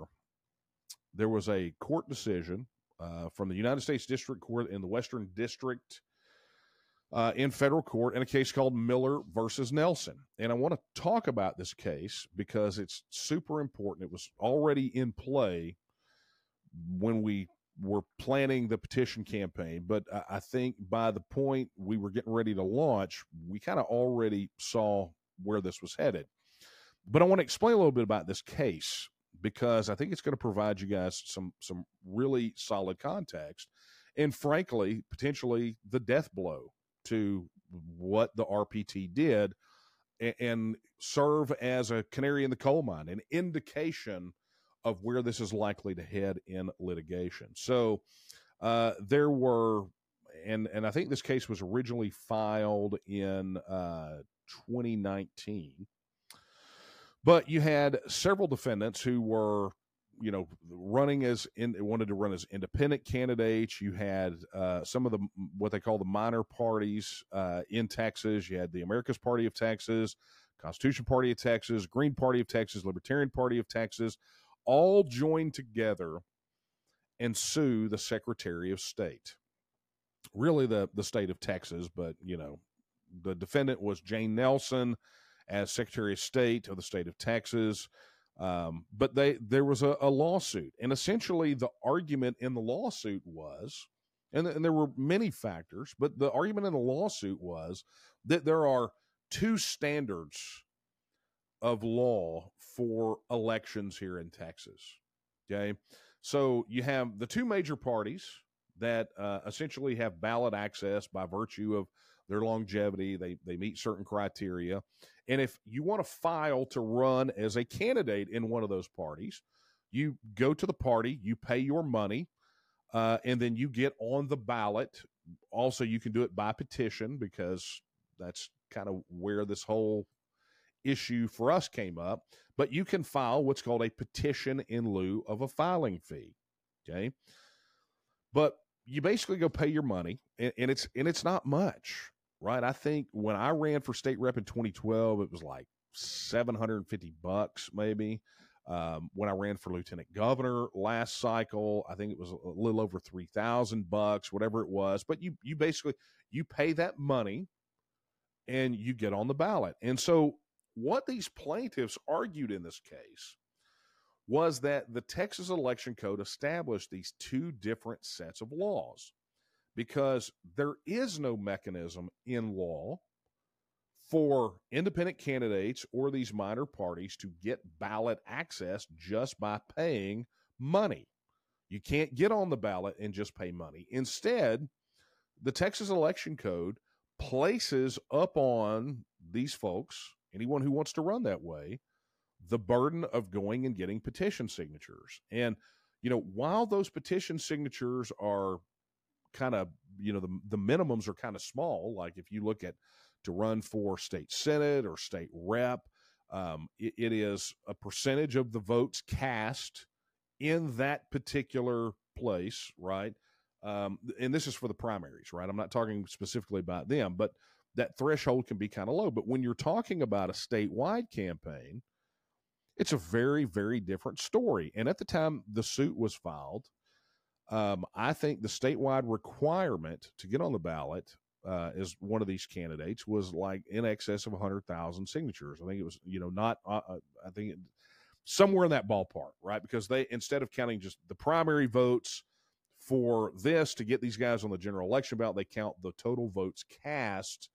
there was a court decision uh, from the United States District Court in the Western District uh, in federal court in a case called Miller versus Nelson. And I want to talk about this case because it's super important. It was already in play when we were planning the petition campaign, but I think by the point we were getting ready to launch, we kind of already saw where this was headed. But I want to explain a little bit about this case because I think it's going to provide you guys some some really solid context and frankly potentially the death blow to what the RPT did and serve as a canary in the coal mine an indication of where this is likely to head in litigation. So uh, there were and and I think this case was originally filed in uh, 2019. But you had several defendants who were, you know, running as in wanted to run as independent candidates. You had uh, some of the what they call the minor parties uh, in Texas. You had the America's Party of Texas, Constitution Party of Texas, Green Party of Texas, Libertarian Party of Texas, all joined together and sue the Secretary of State. Really, the the state of Texas, but you know, the defendant was Jane Nelson as Secretary of State of the state of Texas. Um, but they there was a, a, lawsuit, and essentially the argument in the lawsuit was, and, and there were many factors, but the argument in the lawsuit was that there are two standards of law for elections here in Texas. Okay, so you have the two major parties that uh, essentially have ballot access by virtue of their longevity, they they meet certain criteria. And if you want to file to run as a candidate in one of those parties, you go to the party, you pay your money, uh, and then you get on the ballot. Also, you can do it by petition because that's kind of where this whole issue for us came up. But you can file what's called a petition in lieu of a filing fee. Okay. But you basically go pay your money and, and it's and it's not much right? I think when I ran for state rep in 2012, it was like 750 bucks maybe. Um, when I ran for lieutenant governor last cycle, I think it was a little over 3000 bucks, whatever it was. But you, you basically, you pay that money and you get on the ballot. And so what these plaintiffs argued in this case was that the Texas election code established these two different sets of laws because there is no mechanism in law for independent candidates or these minor parties to get ballot access just by paying money. You can't get on the ballot and just pay money. Instead, the Texas election code places up on these folks, anyone who wants to run that way, the burden of going and getting petition signatures. And, you know, while those petition signatures are kind of you know the the minimums are kind of small. Like if you look at to run for state senate or state rep, Um, it, it is a percentage of the votes cast in that particular place, right? Um, and this is for the primaries, right? I'm not talking specifically about them, but that threshold can be kind of low. But when you're talking about a statewide campaign, it's a very, very different story. And at the time the suit was filed, um, I think the statewide requirement to get on the ballot uh, as one of these candidates was like in excess of 100,000 signatures. I think it was, you know, not, uh, uh I think it, somewhere in that ballpark, right? Because they, instead of counting just the primary votes for this to get these guys on the general election ballot, they count the total votes cast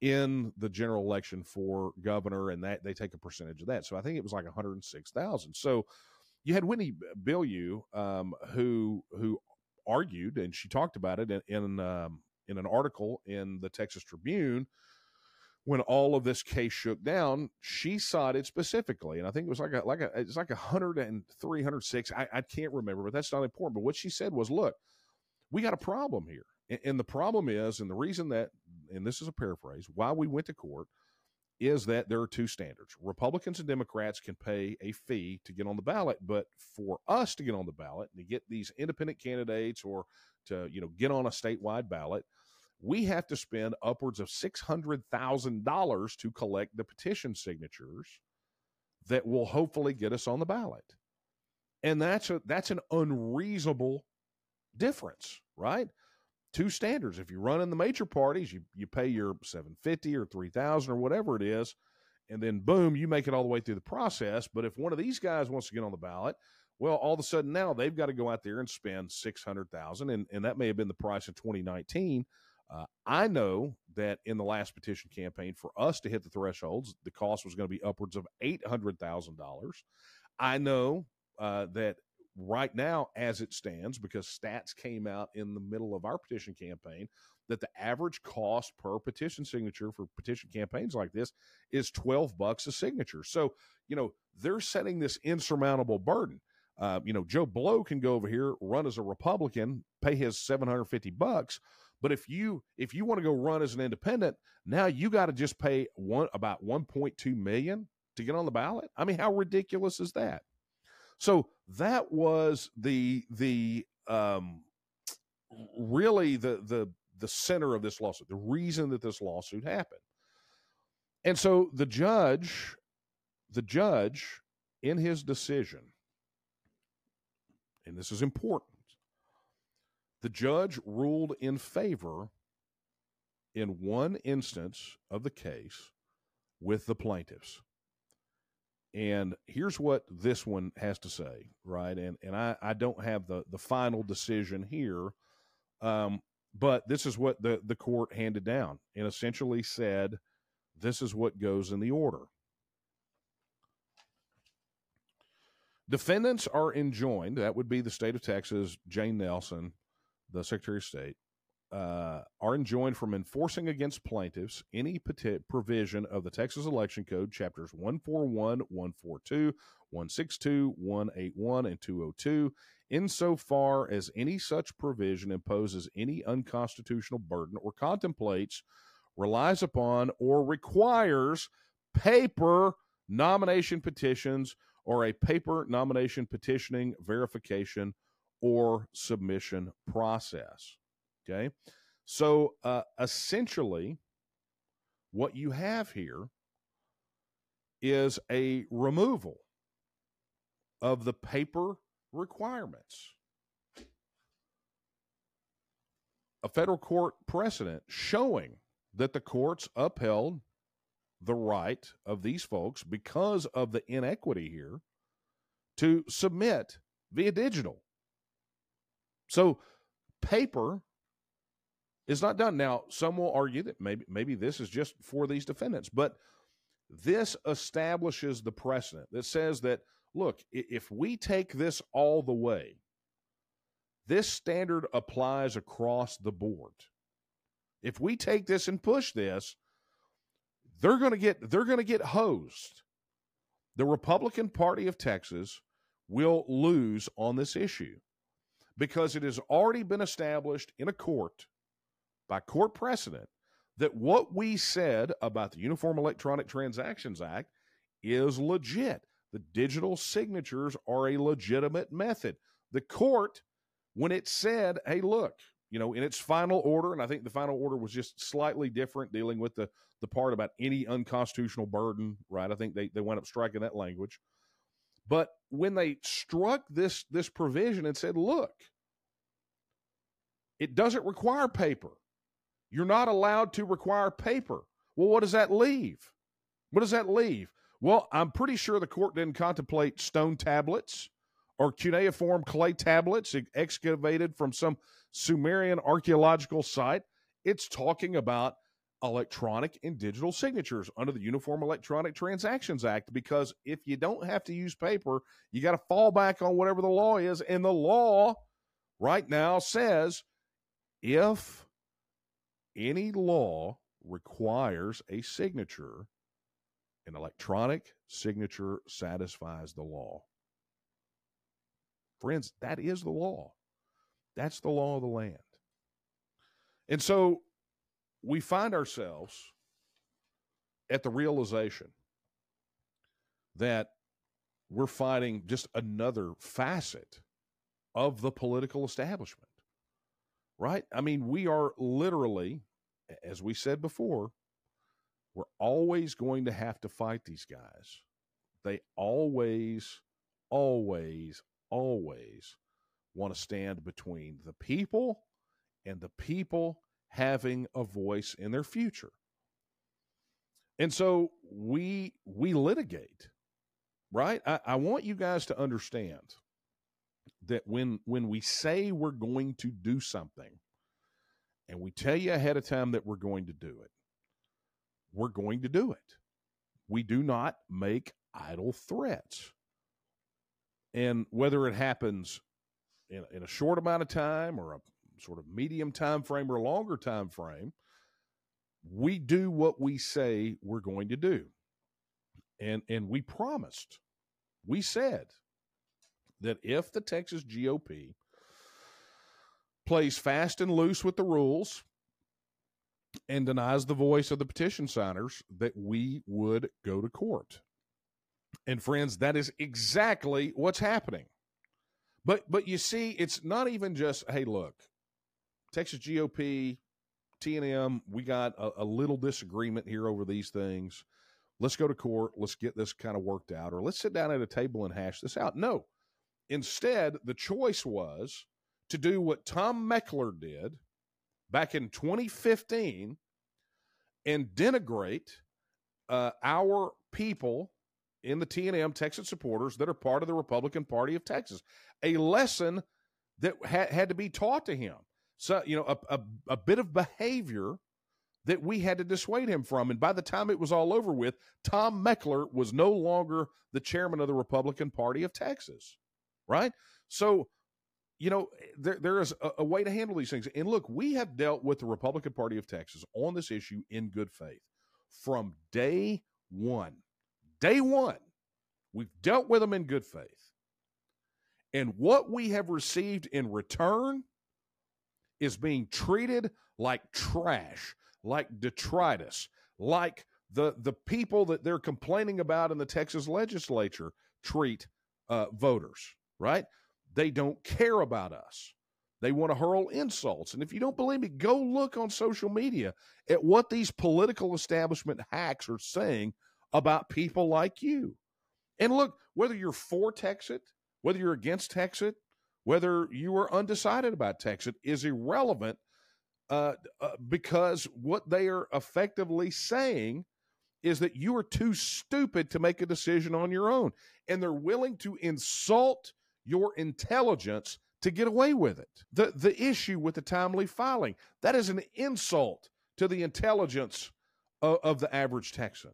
in the general election for governor, and that they take a percentage of that. So I think it was like 106,000. So you had Whitney Bilyeu, um, who who argued, and she talked about it in in, um, in an article in the Texas Tribune when all of this case shook down, she cited specifically, and I think it was like a like a it's like a hundred and three hundred six. I, I can't remember, but that's not important. But what she said was, look, we got a problem here. And, and the problem is, and the reason that, and this is a paraphrase, why we went to court is that there are two standards. Republicans and Democrats can pay a fee to get on the ballot, but for us to get on the ballot, to get these independent candidates or to, you know, get on a statewide ballot, we have to spend upwards of $600,000 to collect the petition signatures that will hopefully get us on the ballot. And that's a that's an unreasonable difference, right? Two standards. If you run in the major parties, you, you pay your 750 or 3000 or whatever it is, and then boom, you make it all the way through the process. But if one of these guys wants to get on the ballot, well, all of a sudden now they've got to go out there and spend 600,000 and and that may have been the price in 2019. Uh, I know that in the last petition campaign, for us to hit the thresholds, the cost was going to be upwards of eight hundred thousand dollars. I know uh, that right now, as it stands, because stats came out in the middle of our petition campaign, that the average cost per petition signature for petition campaigns like this is 12 bucks a signature. So, you know, they're setting this insurmountable burden. Uh, you know, Joe Blow can go over here, run as a Republican, pay his 750 bucks. But if you if you want to go run as an independent, now you got to just pay one about 1.2 million to get on the ballot. I mean, how ridiculous is that? So that was the the um, really the the the center of this lawsuit, the reason that this lawsuit happened. And so the judge, the judge, in his decision, and this is important, the judge ruled in favor in one instance of the case with the plaintiffs. And here's what this one has to say, right? And and I, I don't have the, the final decision here, um, but this is what the, the court handed down and essentially said this is what goes in the order. Defendants are enjoined, that would be the state of Texas, Jane Nelson, the Secretary of State, uh, are enjoined from enforcing against plaintiffs any provision of the Texas Election Code, chapters 141, 142, 162, 181, and 202, insofar as any such provision imposes any unconstitutional burden or contemplates, relies upon, or requires paper nomination petitions or a paper nomination petitioning verification or submission process. Okay. So uh, essentially, what you have here is a removal of the paper requirements. A federal court precedent showing that the courts upheld the right of these folks because of the inequity here to submit via digital. So, paper is not done. Now, some will argue that maybe maybe this is just for these defendants, but this establishes the precedent that says that look, if we take this all the way, this standard applies across the board. If we take this and push this, they're going to get they're going to get hosed. The Republican Party of Texas will lose on this issue because it has already been established in a court by court precedent that what we said about the Uniform Electronic Transactions Act is legit. The digital signatures are a legitimate method. The court, when it said, hey, look, you know, in its final order, and I think the final order was just slightly different, dealing with the the part about any unconstitutional burden, right? I think they, they went up striking that language. But when they struck this this provision and said, look, it doesn't require paper. You're not allowed to require paper. Well, what does that leave? What does that leave? Well, I'm pretty sure the court didn't contemplate stone tablets or cuneiform clay tablets excavated from some Sumerian archaeological site. It's talking about electronic and digital signatures under the Uniform Electronic Transactions Act because if you don't have to use paper, you got to fall back on whatever the law is. And the law right now says if any law requires a signature, an electronic signature satisfies the law. Friends, that is the law. That's the law of the land. And so we find ourselves at the realization that we're fighting just another facet of the political establishment, right? I mean, we are literally, as we said before, we're always going to have to fight these guys. They always, always, always want to stand between the people and the people having a voice in their future. And so we we litigate, right? I, I want you guys to understand that when when we say we're going to do something and we tell you ahead of time that we're going to do it, we're going to do it. We do not make idle threats. And whether it happens in, in a short amount of time or a sort of medium time frame or longer time frame, we do what we say we're going to do. And and we promised, we said that if the Texas GOP plays fast and loose with the rules and denies the voice of the petition signers, that we would go to court. And friends, that is exactly what's happening. But but you see, it's not even just, hey, look, Texas GOP, TNM, we got a, a, little disagreement here over these things. Let's go to court. Let's get this kind of worked out, or let's sit down at a table and hash this out. No. Instead, the choice was to do what Tom Mechler did back in 2015 and denigrate uh, our people in the TNM Texit supporters that are part of the Republican Party of Texas. A lesson that ha- had to be taught to him so you know a, a, a bit of behavior that we had to dissuade him from. And by the time it was all over with, Tom Mechler was no longer the chairman of the Republican Party of Texas, right? So, you know, there, there is a, a way to handle these things. And look, we have dealt with the Republican Party of Texas on this issue in good faith from day one. Day one, we've dealt with them in good faith. And what we have received in return is being treated like trash, like detritus, like the the people that they're complaining about in the Texas legislature treat uh, voters. Right? They don't care about us. They want to hurl insults. And if you don't believe me, go look on social media at what these political establishment hacks are saying about people like you. And look, whether you're for Texit, whether you're against Texit, whether you are undecided about Texit is irrelevant uh, uh, because what they are effectively saying is that you are too stupid to make a decision on your own. And they're willing to insult your intelligence to get away with it. The, the issue with the timely filing, that is an insult to the intelligence of, of the average Texan.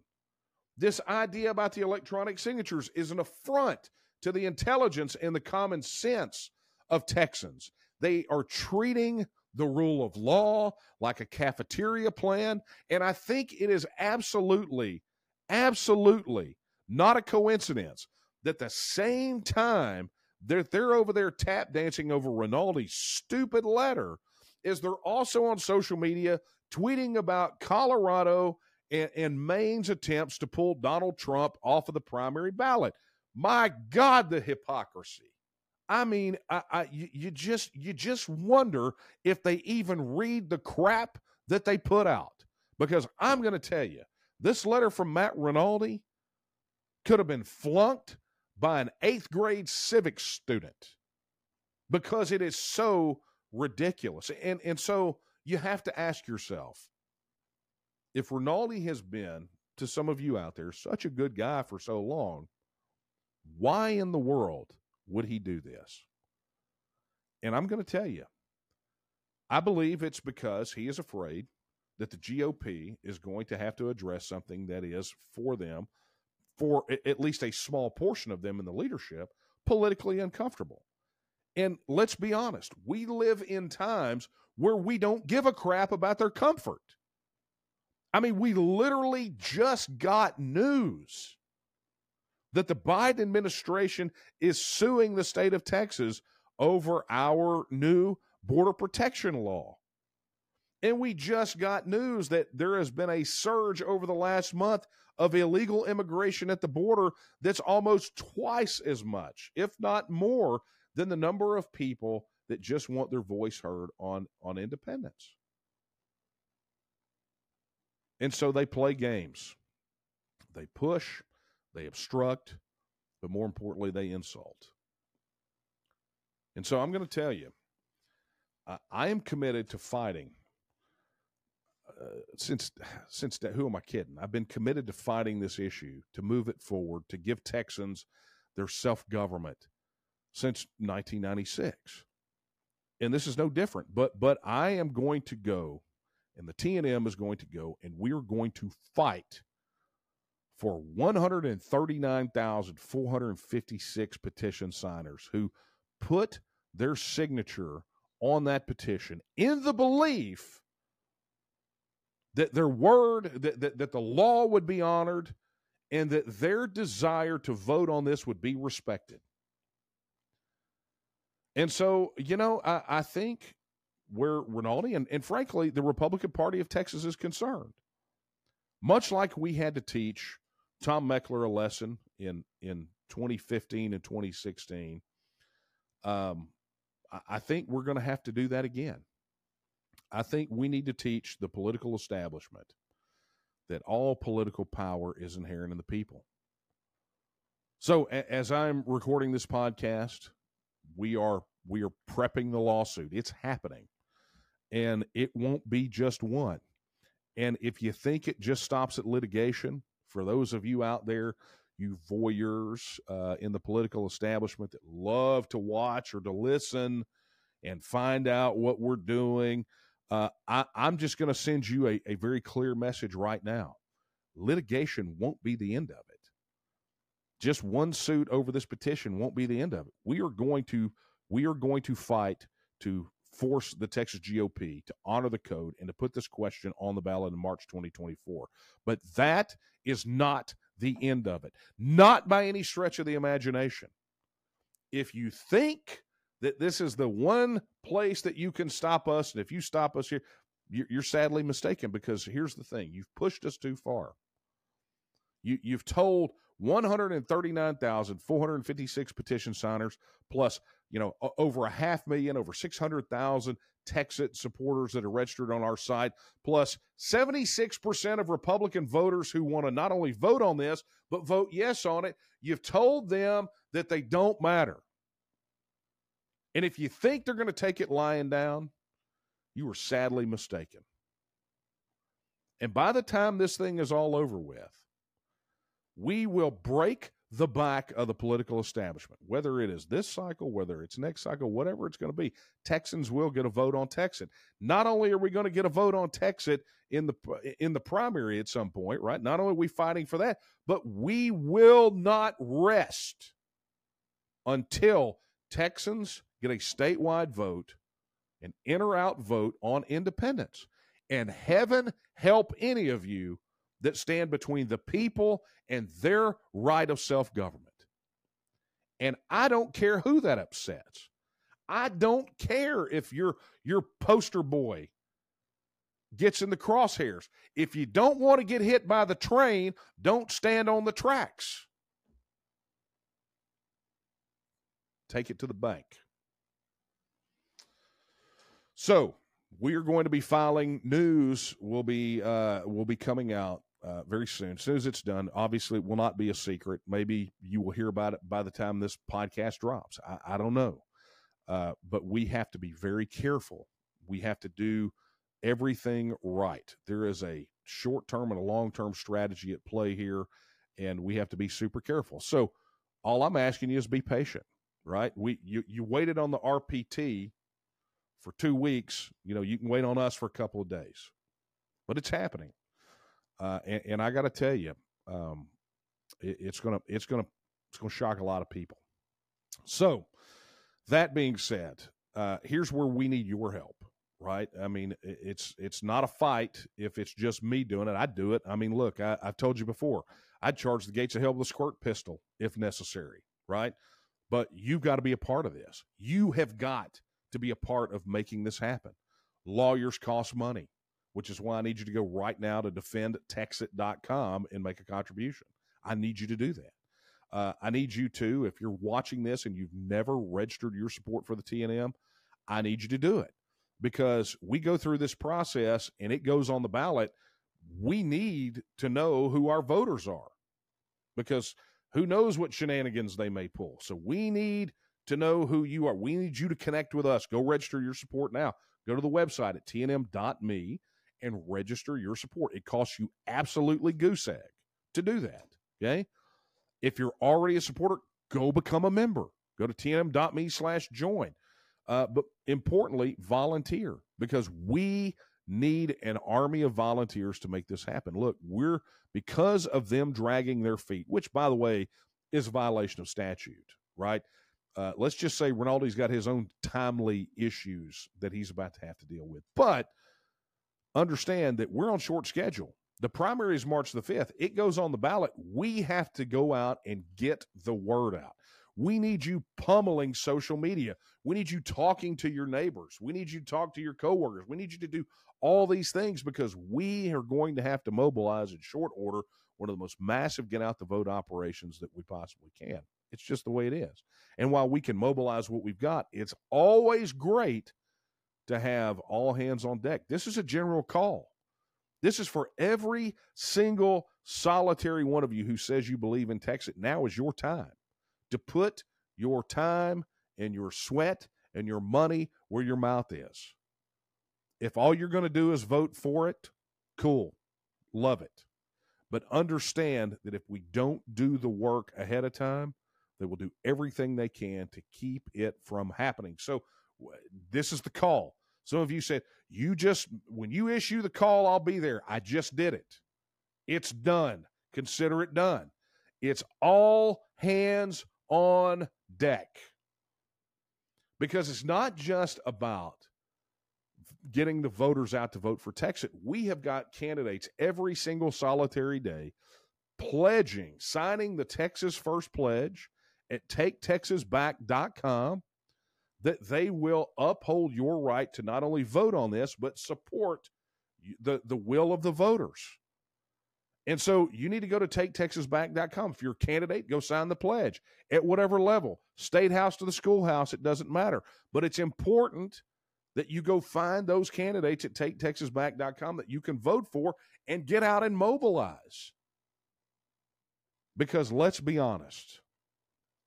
This idea about the electronic signatures is an affront to the intelligence and the common sense of Texans. They are treating the rule of law like a cafeteria plan. And I think it is absolutely, absolutely not a coincidence that the same time they're, they're over there tap dancing over Rinaldi's stupid letter is they're also on social media tweeting about Colorado and, and Maine's attempts to pull Donald Trump off of the primary ballot. My God, the hypocrisy. I mean, I, I you, you just you just wonder if they even read the crap that they put out. Because I'm going to tell you, this letter from Matt Rinaldi could have been flunked by an eighth grade civics student because it is so ridiculous. And and so you have to ask yourself if Rinaldi has been to some of you out there such a good guy for so long, why in the world would he do this? And I'm going to tell you, I believe it's because he is afraid that the GOP is going to have to address something that is for them, for at least a small portion of them in the leadership, politically uncomfortable. And let's be honest, we live in times where we don't give a crap about their comfort. I mean, we literally just got news that the Biden administration is suing the state of Texas over our new border protection law. And we just got news that there has been a surge over the last month of illegal immigration at the border that's almost twice as much, if not more, than the number of people that just want their voice heard on, on independence. And so they play games. They push, they obstruct, but more importantly, they insult. And so I'm going to tell you, I am committed to fighting. Since since who am I kidding? I've been committed to fighting this issue, to move it forward, to give Texans their self government since 1996, and this is no different. But but I am going to go, and the TNM is going to go, and we are going to fight for 139,456 petition signers who put their signature on that petition in the belief that their word, that, that, that the law would be honored, and that their desire to vote on this would be respected. And so, you know, I, I think where Rinaldi and, and frankly, the Republican Party of Texas is concerned, much like we had to teach Tom Mechler a lesson in in 2015 and 2016. Um, I, I think we're going to have to do that again. I think we need to teach the political establishment that all political power is inherent in the people. So a, as I'm recording this podcast, we are we are prepping the lawsuit. It's happening. And it won't be just one. And if you think it just stops at litigation, for those of you out there, you voyeurs uh, in the political establishment that love to watch or to listen and find out what we're doing, uh, I, am just going to send you a, a very clear message right now. Litigation won't be the end of it. Just one suit over this petition won't be the end of it. We are going to we are going to fight to force the Texas GOP to honor the code and to put this question on the ballot in March 2024. But that is not the end of it, not by any stretch of the imagination. If you think that this is the one place that you can stop us, and if you stop us here, you're sadly mistaken because here's the thing you've pushed us too far. You, you've told 139,456 petition signers, plus you know over a half million, over 600,000 Texit supporters that are registered on our site, plus 76% of Republican voters who want to not only vote on this but vote yes on it. You've told them that they don't matter, and if you think they're going to take it lying down, you are sadly mistaken. And by the time this thing is all over with, we will break the back of the political establishment, whether it is this cycle, whether it's next cycle, whatever it's going to be. Texans will get a vote on Texit. Not only are we going to get a vote on Texit in the in the primary at some point, right? Not only are we fighting for that, but we will not rest until Texans get a statewide vote, an in or out vote on independence. And heaven help any of you that stand between the people and their right of self government. And I don't care who that upsets. I don't care if your your poster boy gets in the crosshairs. If you don't want to get hit by the train, don't stand on the tracks. Take it to the bank. So we are going to be filing news. Will be uh, will be coming out uh, very soon. As soon as it's done, obviously it will not be a secret. Maybe you will hear about it by the time this podcast drops. I, I don't know. Uh, but we have to be very careful. We have to do everything right. There is a short term and a long term strategy at play here, and we have to be super careful. So, all I'm asking you is be patient, right? We you you waited on the RPT for two weeks. You know, you can wait on us for a couple of days, but it's happening. Uh, and, and, I got to tell you, um, it, it's gonna it's gonna it's gonna shock a lot of people. So, that being said, uh, here's where we need your help. Right? I mean, it's it's not a fight if it's just me doing it. I'd do it. I mean, look, I, I've told you before. I'd charge the gates of hell with a squirt pistol if necessary. Right? But you've got to be a part of this. You have got to be a part of making this happen. Lawyers cost money which is why I need you to go right now to defendtexit.com and make a contribution. I need you to do that. Uh, I need you to, if you're watching this and you've never registered your support for the TNM, I need you to do it because we go through this process and it goes on the ballot. We need to know who our voters are because who knows what shenanigans they may pull. So we need to know who you are. We need you to connect with us. Go register your support now. Go to the website at tnm.me and register your support. It costs you absolutely goose egg to do that. Okay. If you're already a supporter, go become a member. Go to tnm.me slash join. Uh, but importantly, volunteer because we need an army of volunteers to make this happen. Look, we're because of them dragging their feet, which by the way is a violation of statute, right? Uh, let's just say Rinaldi's got his own timely issues that he's about to have to deal with. But understand that we're on short schedule. The primary is March the 5th. It goes on the ballot. We have to go out and get the word out. We need you pummeling social media. We need you talking to your neighbors. We need you to talk to your coworkers. We need you to do all these things because we are going to have to mobilize in short order one of the most massive get out the vote operations that we possibly can. It's just the way it is. And while we can mobilize what we've got, it's always great to have all hands on deck. This is a general call. This is for every single solitary one of you who says you believe in Texas. Now is your time to put your time and your sweat and your money where your mouth is. If all you're going to do is vote for it, cool. Love it. But understand that if we don't do the work ahead of time, they will do everything they can to keep it from happening. So, this is the call. Some of you said, you just, when you issue the call, I'll be there. I just did it. It's done. Consider it done. It's all hands on deck. Because it's not just about getting the voters out to vote for Texas. We have got candidates every single solitary day pledging, signing the Texas First Pledge at taketexasback.com that they will uphold your right to not only vote on this, but support the, the will of the voters. And so you need to go to taketexasback.com. If you're a candidate, go sign the pledge at whatever level, state house to the schoolhouse, it doesn't matter. But it's important that you go find those candidates at taketexasback.com that you can vote for and get out and mobilize. Because let's be honest,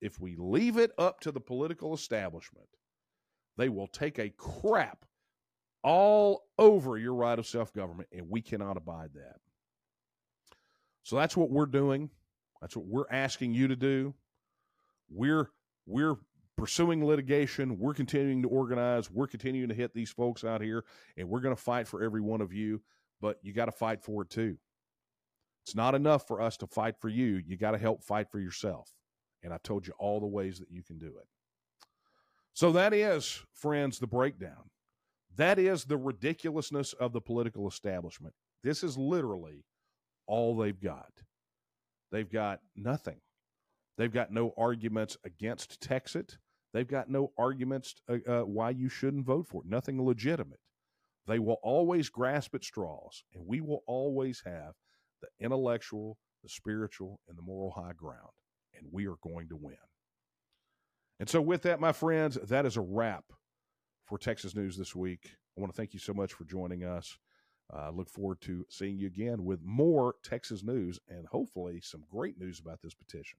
if we leave it up to the political establishment, they will take a crap all over your right of self government, and we cannot abide that. So that's what we're doing. That's what we're asking you to do. We're we're pursuing litigation. We're continuing to organize. We're continuing to hit these folks out here, and we're going to fight for every one of you. But you got to fight for it too. It's not enough for us to fight for you. You got to help fight for yourself. And I told you all the ways that you can do it. So that is, friends, the breakdown. That is the ridiculousness of the political establishment. This is literally all they've got. They've got nothing. They've got no arguments against Texas. They've got no arguments uh, uh, why you shouldn't vote for it. Nothing legitimate. They will always grasp at straws, and we will always have the intellectual, the spiritual, and the moral high ground, and we are going to win. And so, with that, my friends, that is a wrap for Texas News this week. I want to thank you so much for joining us. I uh, look forward to seeing you again with more Texas news and hopefully some great news about this petition.